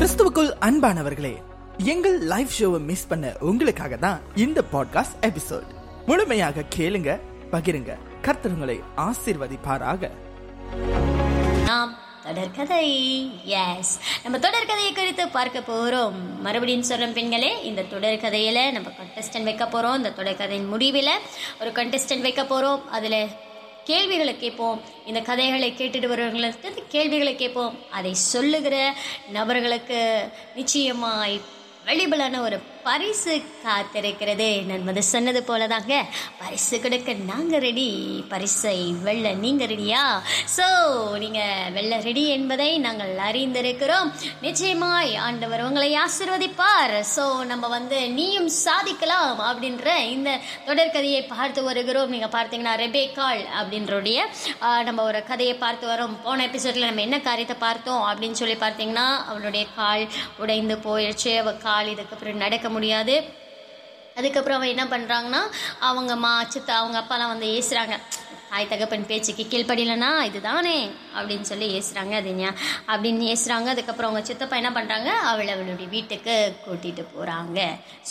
கிறிஸ்துவுக்குள் அன்பானவர்களே எங்கள் லைவ் ஷோவை மிஸ் பண்ண உங்களுக்காக தான் இந்த பாட்காஸ்ட் எபிசோட் முழுமையாக கேளுங்க பகிருங்க. கர்த்தருங்களை ஆசிர்வதிப்பாராக. நாம் தொடர்கதை எஸ் நம்ம தொடர்கதையை குறித்து பார்க்க போகிறோம் மறுபடியும் சொல்கிறோம் பெண்களே இந்த தொடர்கதையில் நம்ம கண்டஸ்டன்ட் வைக்க போகிறோம் இந்த தொடர்கதையின் முடிவில் ஒரு கண்டஸ்டன்ட் வைக்க போகிறோம் அதில் கேள்விகளை கேட்போம். இந்த கதைகளை கேட்டுட்டு வருவங்களுக்கு கேள்விகளை கேட்போம். அதை சொல்லுகிற நபர்களுக்கு நிச்சயமாய் வெளிபலான ஒரு பரிசு காத்திருக்கிறது. நன்மது சொன்னது போல தாங்க பரிசு கொடுக்க நாங்கள் ரெடி பரிசை வெள்ள நீங்கள் ரெடியா ஸோ நீங்கள் வெள்ள ரெடி என்பதை நாங்கள் அறிந்திருக்கிறோம். நிச்சயமாய் ஆண்டவர் உங்களை ஆசிர்வதிப்பார். ஸோ நம்ம வந்து நீயும் சாதிக்கலாம் அப்படின்ற இந்த தொடர்கதையை பார்த்து வருகிறோம். நீங்கள் பார்த்தீங்கன்னா ரெபேக்கால் அப்படின்றோடைய நம்ம ஒரு கதையை பார்த்து வரோம். போன எபிசோடில் நம்ம என்ன காரியத்தை பார்த்தோம் அப்படின்னு சொல்லி பார்த்தீங்கன்னா அவளுடைய கால் உடைந்து போயிடுச்சு அவள் கால் இதுக்கப்புறம் நடக்க முடியாது. அதுக்கப்புறம் அவன் என்ன பண்ணுறாங்கன்னா அவங்க மா சித்தா அவங்க அப்பாலாம் வந்து ஏசுகிறாங்க தாய் தகப்பன் பேச்சுக்கு கீழ்ப்படியிலனா இதுதானே? அப்படின்னு சொல்லி ஏசுகிறாங்க அது ஞா- அப்படின்னு ஏசுகிறாங்க அதுக்கப்புறம் அவங்க சித்தப்பா என்ன பண்ணுறாங்க அவளை அவளுடைய வீட்டுக்கு கூட்டிகிட்டு போகிறாங்க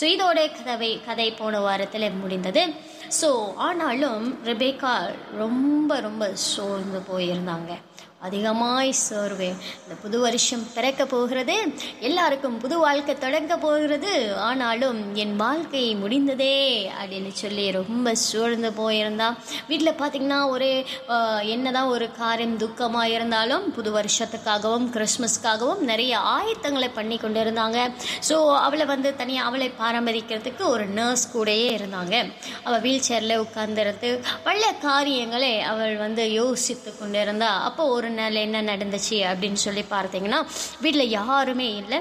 ஸோ இதோடைய கதவை கதை போன வாரத்தில் முடிந்தது. ஸோ ஆனாலும் ரிபேகா ரொம்ப ரொம்ப சோர்ந்து போயிருந்தாங்க. அதிகமாய் சோர்வேன் இந்த புது வருஷம் பிறக்க போகிறது எல்லாருக்கும் புது வாழ்க்கை தொடங்க போகிறது. ஆனாலும் என் வாழ்க்கை முடிந்ததே அப்படின்னு சொல்லி ரொம்ப சூழ்ந்து போயிருந்தா. வீட்டில் பார்த்தீங்கன்னா ஒரே என்னதான் ஒரு காரியம் துக்கமாக இருந்தாலும் புது வருஷத்துக்காகவும் கிறிஸ்மஸ்க்காகவும் நிறைய ஆயத்தங்களை பண்ணி கொண்டு இருந்தாங்க ஸோ அவளை வந்து தனியாக அவளை பராமரிக்கிறதுக்கு ஒரு நர்ஸ் கூடயே இருந்தாங்க. அவள் வீல் சேரில் உட்கார்ந்துருந்து பல காரியங்களை அவள் வந்து யோசித்து கொண்டு இருந்தா அப்போ ஒரு நாள் என்ன நடந்துச்சு அப்படின்னு சொல்லி பார்த்தீங்கன்னா வீட்டில் யாருமே இல்லை.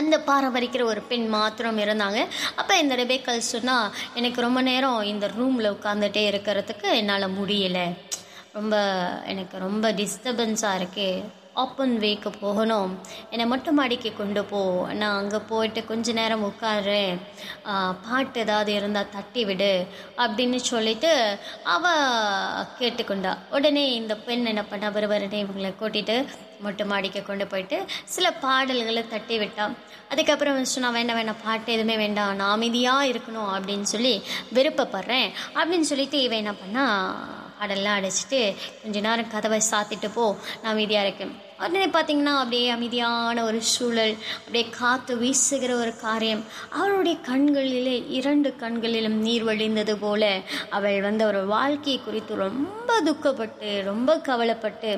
அந்த பாரம்பரிக்கிற ஒரு பெண் மாத்திரம் இருந்தாங்க. அப்போ இந்த ரெபேக்கல் சொன்னால் எனக்கு ரொம்ப நேரம் இந்த ரூமில் உட்காந்துட்டே இருக்கிறதுக்கு என்னால் முடியலை. ரொம்ப எனக்கு ரொம்ப டிஸ்டர்பன்ஸாக இருக்குது ஓப்பன் வேக்கு போகணும். என்னை மொட்டை மாடிக்கு கொண்டு போ. நான் அங்கே போயிட்டு கொஞ்ச நேரம் உட்காருறேன் பாட்டு ஏதாவது இருந்தால் தட்டி விடு அப்படின்னு சொல்லிட்டு அவ கேட்டுக்கொண்டா. உடனே இந்த பெண் என்ன பண்ணா? பருவரனே இவங்களை கூட்டிட்டு மொட்டை மாடிக்கு கொண்டு போயிட்டு சில பாடல்களை தட்டி விட்டான் அதுக்கப்புறம் வந்து நான் வேண்டாம் வேண்டாம் பாட்டு எதுவுமே வேண்டாம். நான் அமைதியாக இருக்கணும் அப்படின்னு சொல்லி விருப்பப்படுறேன் அப்படின்னு சொல்லிட்டு இவன் என்ன பண்ணா பாடெல்லாம் அடைச்சிட்டு கொஞ்ச நேரம் கதவை சாத்திட்டு போ நான் அமைதியாக இருக்கேன். உடனே பார்த்தீங்கன்னா அப்படியே அமைதியான ஒரு சூழல் அப்படியே காற்று வீசுகிற ஒரு காரியம். அவளுடைய கண்களிலே இரண்டு கண்களிலும் நீர் வழிந்தது போல அவள் வந்து ஒரு வாழ்க்கையை குறித்து ரொம்ப துக்கப்பட்டு ரொம்ப கவலைப்பட்டு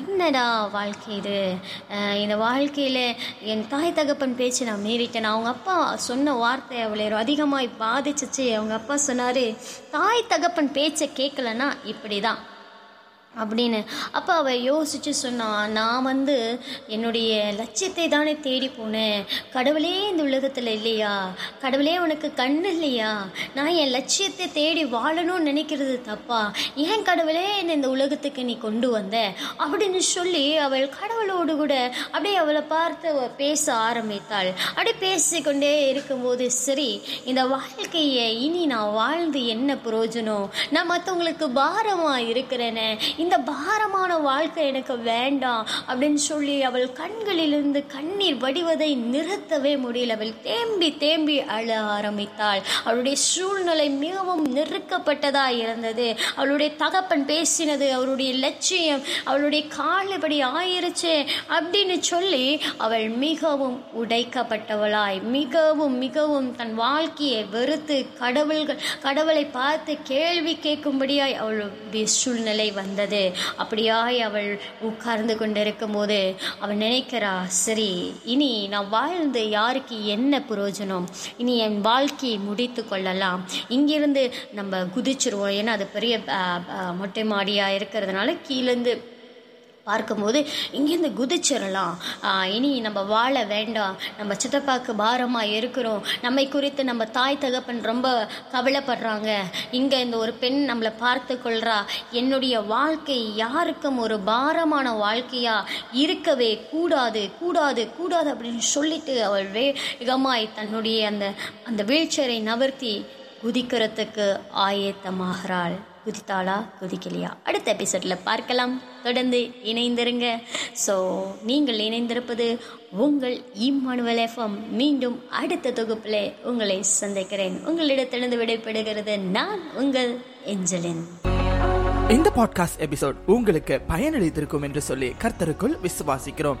என்னடா வாழ்க்கை இது? இந்த வாழ்க்கையில் என் தாய் தகப்பன் பேச்சு நான் மீறிட்டேன். அவங்க அப்பா சொன்ன வார்த்தை அவளை அதிகமாக பாதிச்சிச்சு. அவங்க அப்பா சொன்னார் தாய் தகப்பன் பேச்சை கேட்கலன்னா இப்படி தான் அப்படின்னு. அப்போ அவள் யோசிச்சு சொன்னா நான் வந்து என்னுடைய லட்சியத்தை தானே தேடி போனேன். கடவுளே இந்த உலகத்தில் இல்லையா? கடவுளே உனக்கு கண் இல்லையா? நான் என் லட்சியத்தை தேடி வாழணும்னு நினைக்கிறது தப்பா? ஏன் கடவுளே என்னை இந்த உலகத்துக்கு நீ கொண்டு வந்த? அப்படின்னு சொல்லி அவள் கடவுளோடு கூட அப்படியே அவளை பார்த்து பேச ஆரம்பித்தாள். அப்படியே பேசிக்கொண்டே இருக்கும்போது சரி இந்த வாழ்க்கையை இனி நான் வாழ்ந்து என்ன பிரயோஜனம்? நான் மற்றவங்களுக்கு பாரமாக இருக்கிறேனே இந்த பாரமான வாழ்க்கை எனக்கு வேண்டாம் அப்படின்னு சொல்லி அவள் கண்களிலிருந்து கண்ணீர் வடிவதை நிறுத்தவே முடியல. அவள் தேம்பி தேம்பி அழ ஆரம்பித்தாள். அவளுடைய சூழ்நிலை மிகவும் நெருக்கப்பட்டதாக இருந்தது. அவளுடைய தகப்பன் பேசினது அவருடைய லட்சியம் அவளுடைய காலுபடி ஆயிருச்சு அப்படின்னு சொல்லி அவள் மிகவும் உடைக்கப்பட்டவளாய் மிகவும் மிகவும் தன் வாழ்க்கையை வெறுத்து கடவுள்கள் கடவுளை பார்த்து கேள்வி கேட்கும்படியாய் அவளுடைய சூழ்நிலை வந்தது. அப்படியாய் அவள் உட்கார்ந்து கொண்டிருக்கும் போது அவள் நினைக்கிறா சரி இனி நான் வாழ்ந்து யாருக்கு என்ன பிரயோஜனம் இனி என் வாழ்க்கையை முடித்து கொள்ளலாம். இங்கிருந்து நம்ம குதிச்சிருவோம். ஏன்னா அது பெரிய மொட்டை மாடியாக இருக்கிறதுனால கீழேருந்து பார்க்கும்போது இங்கேருந்து குதிச்சிடலாம். இனி நம்ம வாழ வேண்டாம். நம்ம சித்தப்பாக்கு பாரமாக இருக்கிறோம். நம்மை குறித்து நம்ம தாய் தகப்பன் ரொம்ப கவலைப்படுறாங்க. இங்கே இந்த ஒரு பெண் நம்மளை பார்த்து கொள்றா. என்னுடைய வாழ்க்கை யாருக்கும் ஒரு பாரமான வாழ்க்கையாக இருக்கவே கூடாது கூடாது கூடாது அப்படின்னு சொல்லிட்டு அவள் வேகமாய் தன்னுடைய அந்த அந்த வீழ்ச்சரை நகர்த்தி குதிக்கிறதுக்கு ஆயத்தமாகிறாள். குதித்தாளா? குதிக்கலையா? அடுத்த எபிசோடில் பார்க்கலாம். தொடர்ந்து இணைந்திருங்க. ஸோ நீங்கள் இணைந்திருப்பது உங்கள் இம்மானுவல் எஃப்எம் மீண்டும் அடுத்த தொகுப்பில் உங்களை சந்திக்கிறேன். உங்களிடத்திலிருந்து விடைபெறுகிறது நான் உங்கள் எஞ்சலின் இந்த பாட்காஸ்ட் எபிசோட் உங்களுக்கு பயனளித்திருக்கும் என்று சொல்லி கர்த்தருக்குள் விசுவாசிக்கிறோம்.